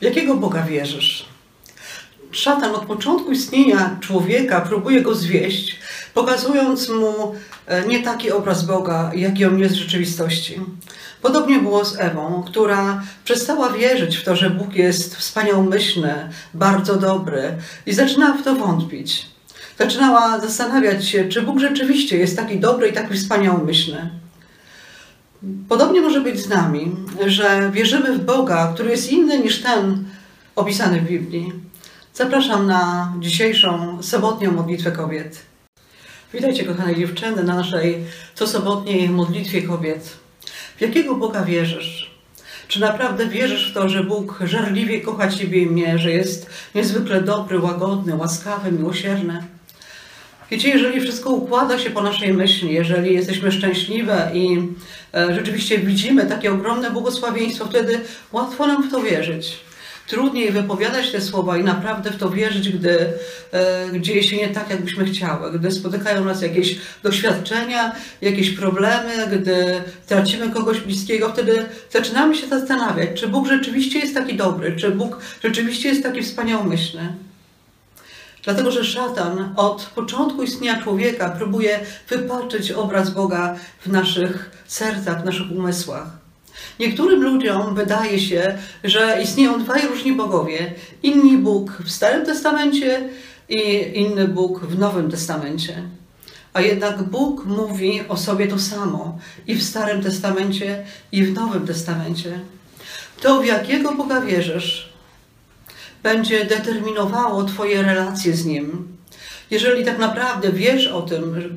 W jakiego Boga wierzysz? Szatan od początku istnienia człowieka próbuje go zwieść, pokazując mu e, nie taki obraz Boga, jaki on jest w rzeczywistości. Podobnie było z Ewą, która przestała wierzyć w to, że Bóg jest wspaniałomyślny, bardzo dobry i zaczynała w to wątpić. Zaczynała zastanawiać się, czy Bóg rzeczywiście jest taki dobry i taki wspaniałomyślny. Podobnie może być z nami, że wierzymy w Boga, który jest inny niż ten opisany w Biblii. Zapraszam na dzisiejszą sobotnią modlitwę kobiet. Witajcie kochane dziewczyny na naszej cosobotniej modlitwie kobiet. W jakiego Boga wierzysz? Czy naprawdę wierzysz w to, że Bóg żarliwie kocha Ciebie i mnie, że jest niezwykle dobry, łagodny, łaskawy, miłosierny? Wiecie, jeżeli wszystko układa się po naszej myśli, jeżeli jesteśmy szczęśliwe i e, rzeczywiście widzimy takie ogromne błogosławieństwo, wtedy łatwo nam w to wierzyć. Trudniej wypowiadać te słowa i naprawdę w to wierzyć, gdy e, dzieje się nie tak, jakbyśmy chciały, gdy spotykają nas jakieś doświadczenia, jakieś problemy, gdy tracimy kogoś bliskiego, wtedy zaczynamy się zastanawiać, czy Bóg rzeczywiście jest taki dobry, czy Bóg rzeczywiście jest taki wspaniałomyślny. Dlatego, że szatan od początku istnienia człowieka próbuje wypaczyć obraz Boga w naszych sercach, w naszych umysłach. Niektórym ludziom wydaje się, że istnieją dwaj różni bogowie. Inni Bóg w Starym Testamencie i inny Bóg w Nowym Testamencie. A jednak Bóg mówi o sobie to samo i w Starym Testamencie, i w Nowym Testamencie. To, w jakiego Boga wierzysz, będzie determinowało Twoje relacje z Nim. Jeżeli tak naprawdę wiesz o tym, że,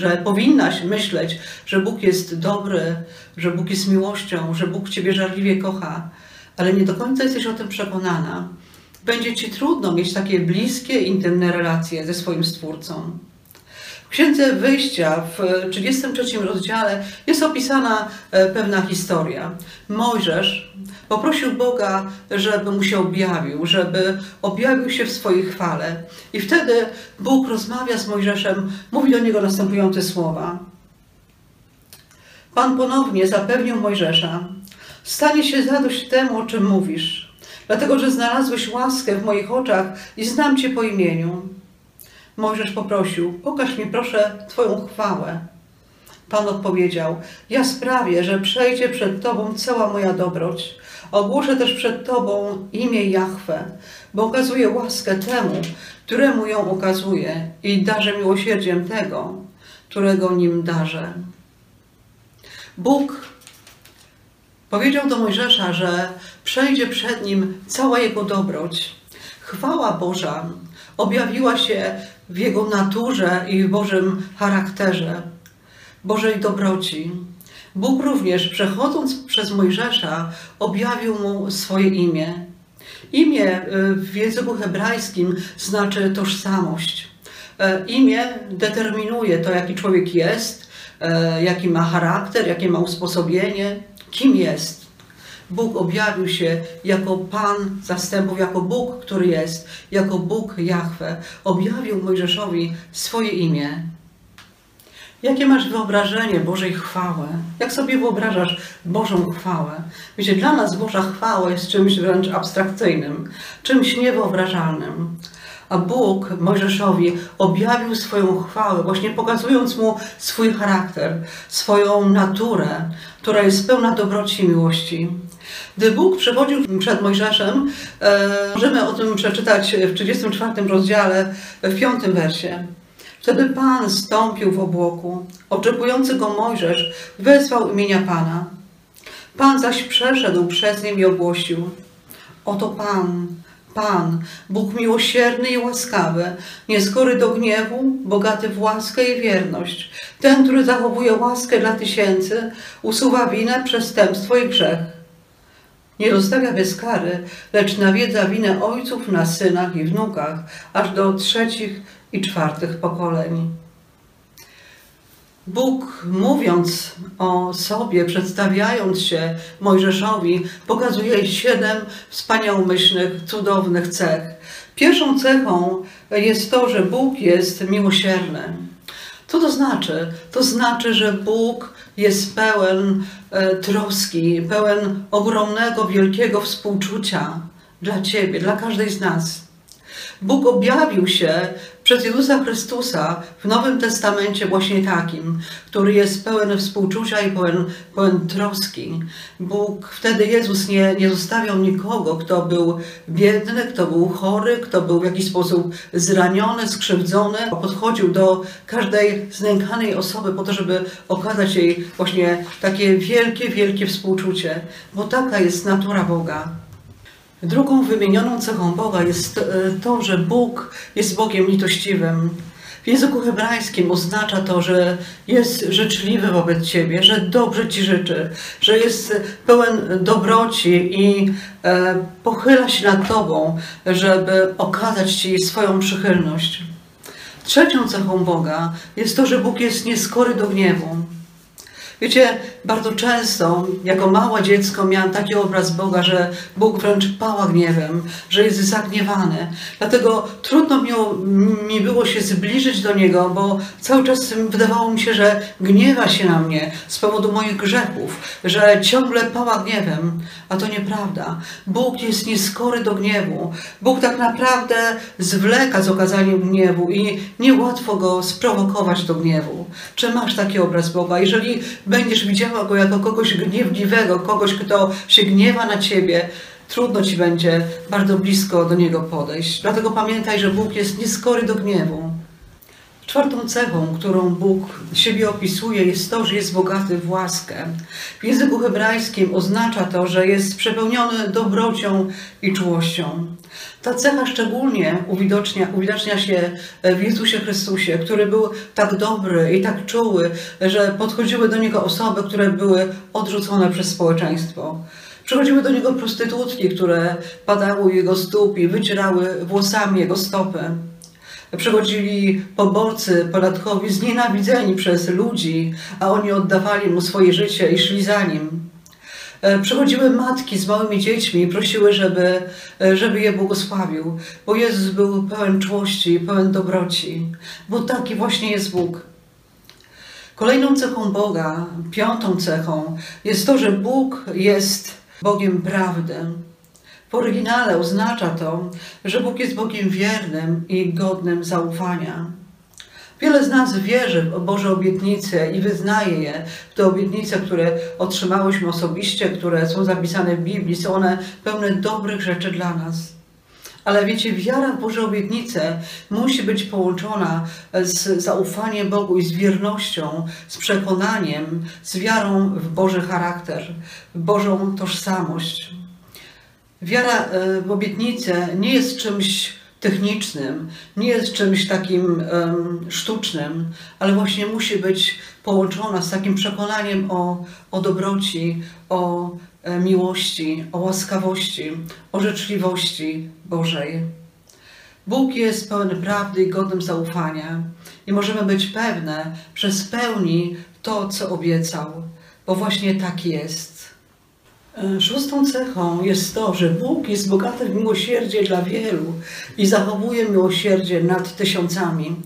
że powinnaś myśleć, że Bóg jest dobry, że Bóg jest miłością, że Bóg Ciebie żarliwie kocha, ale nie do końca jesteś o tym przekonana, będzie Ci trudno mieć takie bliskie, intymne relacje ze swoim Stwórcą. W Księdze Wyjścia w 33 rozdziale jest opisana e, pewna historia. Mojżesz poprosił Boga, żeby mu się objawił, żeby objawił się w swojej chwale. I wtedy Bóg rozmawia z Mojżeszem, mówi do niego następujące słowa. Pan ponownie zapewnił Mojżesza, stanie się zadość temu, o czym mówisz, dlatego że znalazłeś łaskę w moich oczach i znam Cię po imieniu. Mojżesz poprosił, pokaż mi proszę Twoją chwałę. Pan odpowiedział, ja sprawię, że przejdzie przed Tobą cała moja dobroć. Ogłoszę też przed Tobą imię Jahwe, bo okazuję łaskę temu, któremu ją okazuję i darzę miłosierdziem tego, którego nim darzę. Bóg powiedział do Mojżesza, że przejdzie przed nim cała jego dobroć. Chwała Boża objawiła się w jego naturze i w Bożym charakterze, Bożej dobroci. Bóg również, przechodząc przez Mojżesza, objawił mu swoje imię. Imię y, w języku hebrajskim znaczy tożsamość. E, imię determinuje to, jaki człowiek jest, e, jaki ma charakter, jakie ma usposobienie, kim jest. Bóg objawił się jako Pan zastępów, jako Bóg, który jest, jako Bóg Jahwe. Objawił Mojżeszowi swoje imię. Jakie masz wyobrażenie Bożej chwały? Jak sobie wyobrażasz Bożą chwałę? Wiecie, dla nas Boża chwała jest czymś wręcz abstrakcyjnym, czymś niewyobrażalnym. A Bóg Mojżeszowi objawił swoją chwałę, właśnie pokazując mu swój charakter, swoją naturę, która jest pełna dobroci i miłości. Gdy Bóg przechodził przed Mojżeszem, e, możemy o tym przeczytać w 34 rozdziale, w 5 wersie. Wtedy Pan stąpił w obłoku. Oczekujący go Mojżesz wezwał imienia Pana. Pan zaś przeszedł przez nim i ogłosił: Oto Pan, Pan, Bóg miłosierny i łaskawy, nieskory do gniewu, bogaty w łaskę i wierność. Ten, który zachowuje łaskę dla tysięcy, usuwa winę, przestępstwo i grzech. Nie zostawia bez kary, lecz nawiedza winę ojców na synach i wnukach, aż do trzecich i czwartych pokoleń. Bóg, mówiąc o sobie, przedstawiając się Mojżeszowi, pokazuje siedem wspaniałomyślnych, cudownych cech. Pierwszą cechą jest to, że Bóg jest miłosierny. Co to znaczy? To znaczy, że Bóg jest pełen e, troski, pełen ogromnego, wielkiego współczucia dla Ciebie, dla każdej z nas. Bóg objawił się przez Jezusa Chrystusa w Nowym Testamencie właśnie takim, który jest pełen współczucia i pełen, pełen troski. Bóg, wtedy Jezus nie, nie zostawiał nikogo, kto był biedny, kto był chory, kto był w jakiś sposób zraniony, skrzywdzony. Podchodził do każdej znękanej osoby po to, żeby okazać jej właśnie takie wielkie, wielkie współczucie, bo taka jest natura Boga. Drugą wymienioną cechą Boga jest e, to, że Bóg jest Bogiem litościwym. W języku hebrajskim oznacza to, że jest życzliwy wobec Ciebie, że dobrze Ci życzy, że jest pełen dobroci i e, pochyla się nad Tobą, żeby okazać Ci swoją przychylność. Trzecią cechą Boga jest to, że Bóg jest nieskory do gniewu. Wiecie, bardzo często jako małe dziecko miałam taki obraz Boga, że Bóg wręcz pała gniewem, że jest zagniewany. Dlatego trudno mi było się zbliżyć do Niego, bo cały czas wydawało mi się, że gniewa się na mnie z powodu moich grzechów, że ciągle pała gniewem. A to nieprawda. Bóg jest nieskory do gniewu. Bóg tak naprawdę zwleka z okazaniem gniewu i niełatwo Go sprowokować do gniewu. Czy masz taki obraz Boga? Jeżeli będziesz widziała Go jako kogoś gniewliwego, kogoś, kto się gniewa na Ciebie, trudno Ci będzie bardzo blisko do Niego podejść. Dlatego pamiętaj, że Bóg jest nieskory do gniewu. Czwartą cechą, którą Bóg siebie opisuje, jest to, że jest bogaty w łaskę. W języku hebrajskim oznacza to, że jest przepełniony dobrocią i czułością. Ta cecha szczególnie uwidocznia, uwidacznia się w Jezusie Chrystusie, który był tak dobry i tak czuły, że podchodziły do Niego osoby, które były odrzucone przez społeczeństwo. Przychodziły do Niego prostytutki, które padały u Jego stóp i wycierały włosami Jego stopy. Przychodzili poborcy podatkowi znienawidzeni przez ludzi, a oni oddawali mu swoje życie i szli za nim. E, przychodziły matki z małymi dziećmi i prosiły, żeby, e, żeby je błogosławił, bo Jezus był pełen czułości, pełen dobroci, bo taki właśnie jest Bóg. Kolejną cechą Boga, piątą cechą, jest to, że Bóg jest Bogiem prawdy. W oryginale oznacza to, że Bóg jest Bogiem wiernym i godnym zaufania. Wiele z nas wierzy w Boże obietnice i wyznaje je. Te obietnice, które otrzymałyśmy osobiście, które są zapisane w Biblii, są one pełne dobrych rzeczy dla nas. Ale wiecie, wiara w Boże obietnice musi być połączona z zaufaniem Bogu i z wiernością, z przekonaniem, z wiarą w Boży charakter, w Bożą tożsamość. Wiara e, w obietnicę nie jest czymś technicznym, nie jest czymś takim sztucznym, ale właśnie musi być połączona z takim przekonaniem o, o dobroci, o e, miłości, o łaskawości, o życzliwości Bożej. Bóg jest pełen prawdy i godnym zaufania i możemy być pewne, że spełni to, co obiecał, bo właśnie tak jest. E, szóstą cechą jest to, że Bóg jest bogaty w miłosierdzie dla wielu i zachowuje miłosierdzie nad tysiącami.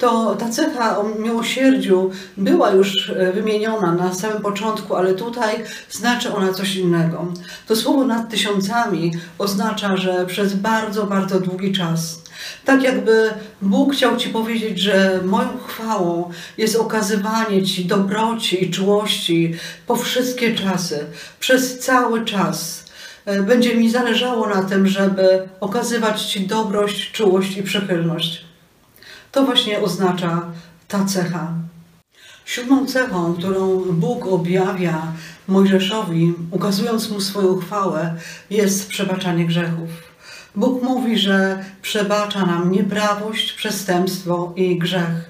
To ta cecha o miłosierdziu była już e, wymieniona na samym początku, ale tutaj znaczy ona coś innego. To słowo nad tysiącami oznacza, że przez bardzo, bardzo długi czas tak jakby Bóg chciał Ci powiedzieć, że moją chwałą jest okazywanie Ci dobroci i czułości po wszystkie czasy, przez cały czas. E, będzie mi zależało na tym, żeby okazywać Ci dobrość, czułość i przychylność. To właśnie oznacza ta cecha. Siódmą cechą, którą Bóg objawia Mojżeszowi, ukazując mu swoją chwałę, jest przebaczanie grzechów. Bóg mówi, że przebacza nam nieprawość, przestępstwo i grzech.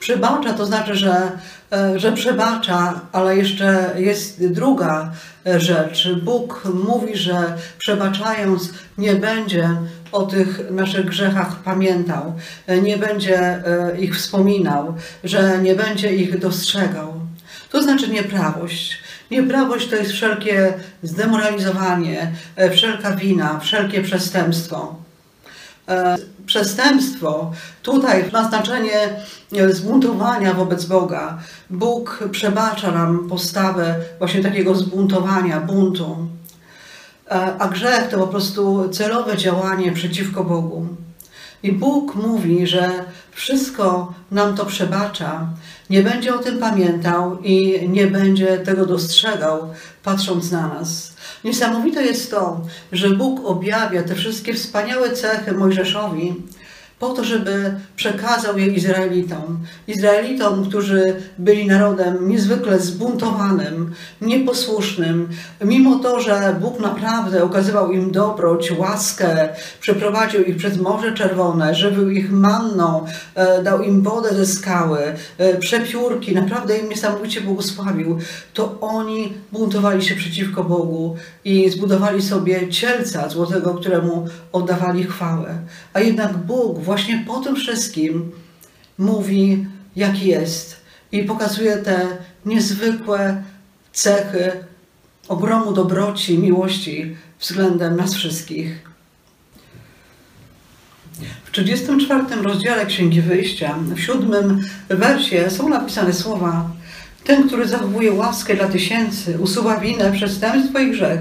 Przebacza to znaczy, że, e, że przebacza, ale jeszcze jest druga e, rzecz. Bóg mówi, że przebaczając nie będzie o tych naszych grzechach pamiętał, e, nie będzie ich wspominał, że nie będzie ich dostrzegał. To znaczy nieprawość. Nieprawość to jest wszelkie zdemoralizowanie, e, wszelka wina, wszelkie przestępstwo. E, przestępstwo tutaj ma znaczenie e, zbuntowania wobec Boga. Bóg przebacza nam postawę właśnie takiego zbuntowania, buntu. a grzech to po prostu celowe działanie przeciwko Bogu. I Bóg mówi, że wszystko nam to przebacza, nie będzie o tym pamiętał i nie będzie tego dostrzegał, patrząc na nas. Niesamowite jest to, że Bóg objawia te wszystkie wspaniałe cechy Mojżeszowi, po to, żeby przekazał je Izraelitom. Izraelitom, którzy byli narodem niezwykle zbuntowanym, nieposłusznym, mimo to, że Bóg naprawdę okazywał im dobroć, łaskę, przeprowadził ich przez Morze Czerwone, żywił ich manną, e, dał im wodę ze skały, e, przepiórki, naprawdę im niesamowicie błogosławił, to oni buntowali się przeciwko Bogu i zbudowali sobie cielca złotego, któremu oddawali chwałę. A jednak Bóg właśnie po tym wszystkim mówi, jaki jest i pokazuje te niezwykłe cechy ogromu dobroci, miłości względem nas wszystkich. W 34 rozdziale Księgi Wyjścia, w siódmym wersie są napisane słowa Ten, który zachowuje łaskę dla tysięcy, usuwa winę, przestępstwo i grzech,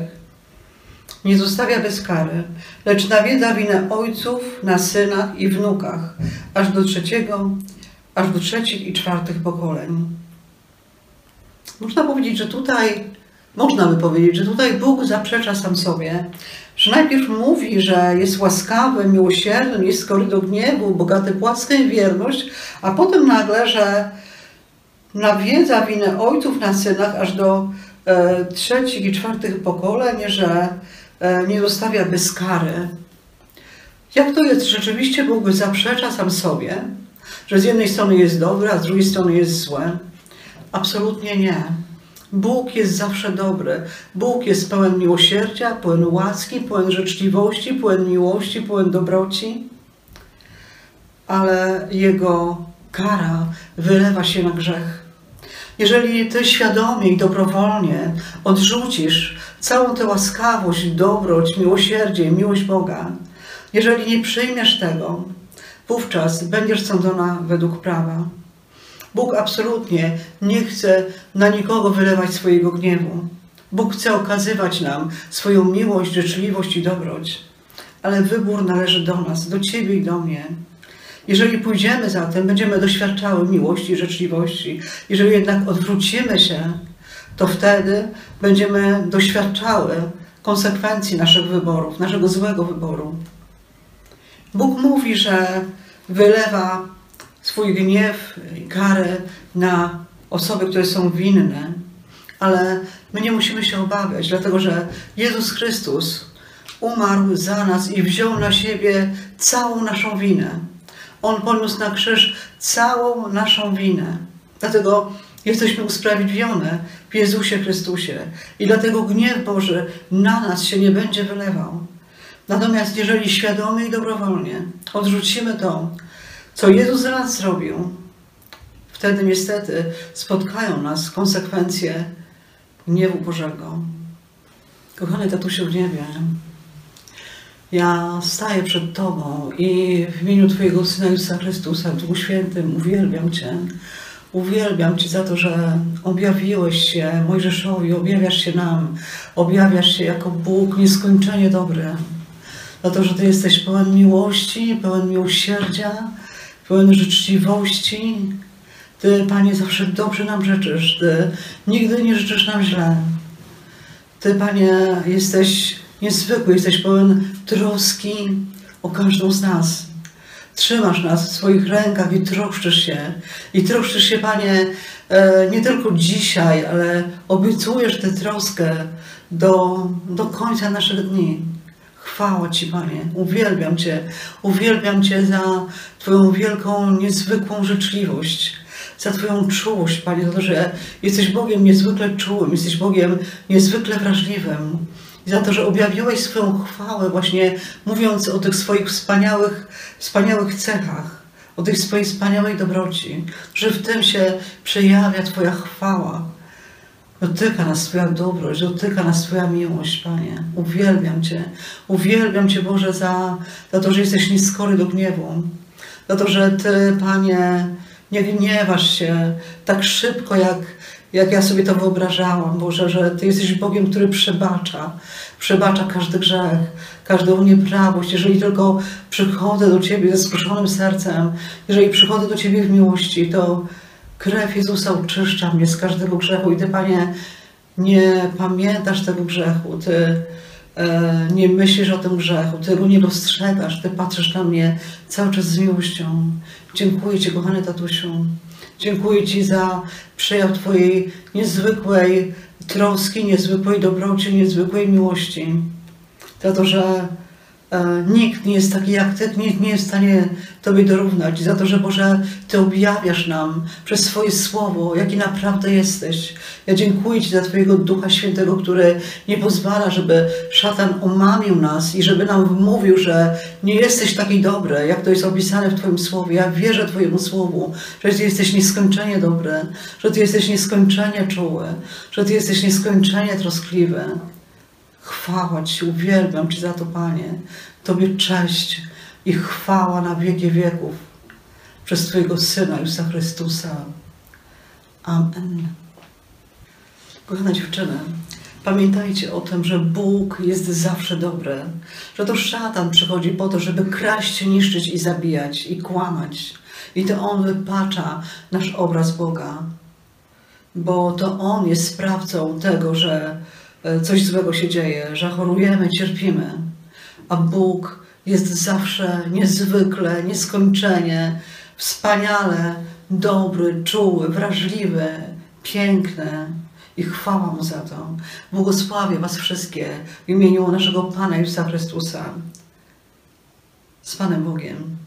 nie zostawia bez kary, lecz nawiedza winę ojców na synach i wnukach, aż do trzeciego, aż do trzecich i czwartych pokoleń. Można powiedzieć, że tutaj, można by powiedzieć, że tutaj Bóg zaprzecza sam sobie, że najpierw mówi, że jest łaskawy, miłosierny, jest skory do gniewu, bogaty w łaskę i wierność, a potem nagle, że nawiedza winę ojców na synach aż do e, trzecich i czwartych pokoleń, że nie zostawia bez kary. Jak to jest? Rzeczywiście Bóg zaprzecza sam sobie, że z jednej strony jest dobre, a z drugiej strony jest złe? Absolutnie nie. Bóg jest zawsze dobry. Bóg jest pełen miłosierdzia, pełen łaski, pełen życzliwości, pełen miłości, pełen dobroci, ale Jego kara wylewa się na grzech. Jeżeli Ty świadomie i dobrowolnie odrzucisz całą tę łaskawość, dobroć, miłosierdzie, miłość Boga, jeżeli nie przyjmiesz tego, wówczas będziesz sądzona według prawa. Bóg absolutnie nie chce na nikogo wylewać swojego gniewu. Bóg chce okazywać nam swoją miłość, życzliwość i dobroć. Ale wybór należy do nas, do Ciebie i do mnie. Jeżeli pójdziemy za tym, będziemy doświadczały miłości życzliwości. Jeżeli jednak odwrócimy się, to wtedy będziemy doświadczały konsekwencji naszych wyborów, naszego złego wyboru. Bóg mówi, że wylewa swój gniew i karę na osoby, które są winne, ale my nie musimy się obawiać, dlatego że Jezus Chrystus umarł za nas i wziął na siebie całą naszą winę. On poniósł na krzyż całą naszą winę. Dlatego jesteśmy usprawiedliwione w Jezusie Chrystusie i dlatego gniew Boży na nas się nie będzie wylewał. Natomiast jeżeli świadomie i dobrowolnie odrzucimy to, co Jezus za nas zrobił, wtedy niestety spotkają nas konsekwencje gniewu Bożego. Kochany tatusiu w niebie, ja staję przed Tobą i w imieniu Twojego Syna Jezusa Chrystusa, Duchu Świętym, uwielbiam Cię. Uwielbiam Cię za to, że objawiłeś się Mojżeszowi, objawiasz się nam, objawiasz się jako Bóg nieskończenie dobry. Za to, że Ty jesteś pełen miłości, pełen miłosierdzia, pełen życzliwości. Ty, Panie, zawsze dobrze nam życzysz. Ty nigdy nie życzysz nam źle. Ty, Panie, jesteś niezwykły, jesteś pełen troski o każdą z nas. Trzymasz nas w swoich rękach i troszczysz się. I troszczysz się, Panie, e, nie tylko dzisiaj, ale obiecujesz tę troskę do, do końca naszych dni. Chwała Ci, Panie. Uwielbiam Cię. Uwielbiam Cię za Twoją wielką, niezwykłą życzliwość. Za Twoją czułość, Panie, za to, że jesteś Bogiem niezwykle czułym, jesteś Bogiem niezwykle wrażliwym za to, że objawiłeś swoją chwałę właśnie mówiąc o tych swoich wspaniałych, wspaniałych cechach, o tej swojej wspaniałej dobroci, że w tym się przejawia Twoja chwała. Dotyka nas Twoja dobroć, dotyka nas Twoja miłość, Panie. Uwielbiam Cię. Uwielbiam Cię, Boże, za, za to, że jesteś nieskory do gniewu. Za to, że Ty, Panie, nie gniewasz się tak szybko, jak jak ja sobie to wyobrażałam, Boże, że Ty jesteś Bogiem, który przebacza. przebacza każdy grzech, każdą nieprawość. Jeżeli tylko przychodzę do Ciebie ze skruszonym sercem, jeżeli przychodzę do Ciebie w miłości, to krew Jezusa oczyszcza mnie z każdego grzechu i Ty, Panie, nie pamiętasz tego grzechu, Ty e, nie myślisz o tym grzechu, Ty go nie dostrzegasz, Ty patrzysz na mnie cały czas z miłością. Dziękuję Ci, kochany tatusiu. Dziękuję Ci za przejaw Twojej niezwykłej troski, niezwykłej dobroci, niezwykłej miłości. Za to, że nikt nie jest taki jak Ty, nikt nie jest w stanie Tobie dorównać. Za to, że Boże, Ty objawiasz nam przez swoje słowo, jaki naprawdę jesteś. Ja dziękuję Ci za Twojego Ducha Świętego, który nie pozwala, żeby szatan omamił nas i żeby nam wmówił, że nie jesteś taki dobry, jak to jest opisane w Twoim słowie. Ja wierzę Twojemu słowu, że Ty jesteś nieskończenie dobry, że Ty jesteś nieskończenie czuły, że Ty jesteś nieskończenie troskliwy. Chwała Ci, uwielbiam Ci za to, Panie. Tobie cześć i chwała na wieki wieków przez Twojego Syna Jezusa Chrystusa. Amen. Kochane dziewczyny, pamiętajcie o tym, że Bóg jest zawsze dobry, że to szatan przychodzi po to, żeby kraść, niszczyć i zabijać i kłamać. I to On wypacza nasz obraz Boga, bo to On jest sprawcą tego, że coś złego się dzieje, że chorujemy, cierpimy, a Bóg jest zawsze niezwykle, nieskończenie, wspaniale dobry, czuły, wrażliwy, piękny i chwała Mu za to. Błogosławię Was wszystkie w imieniu naszego Pana Jezusa Chrystusa. Z Panem Bogiem.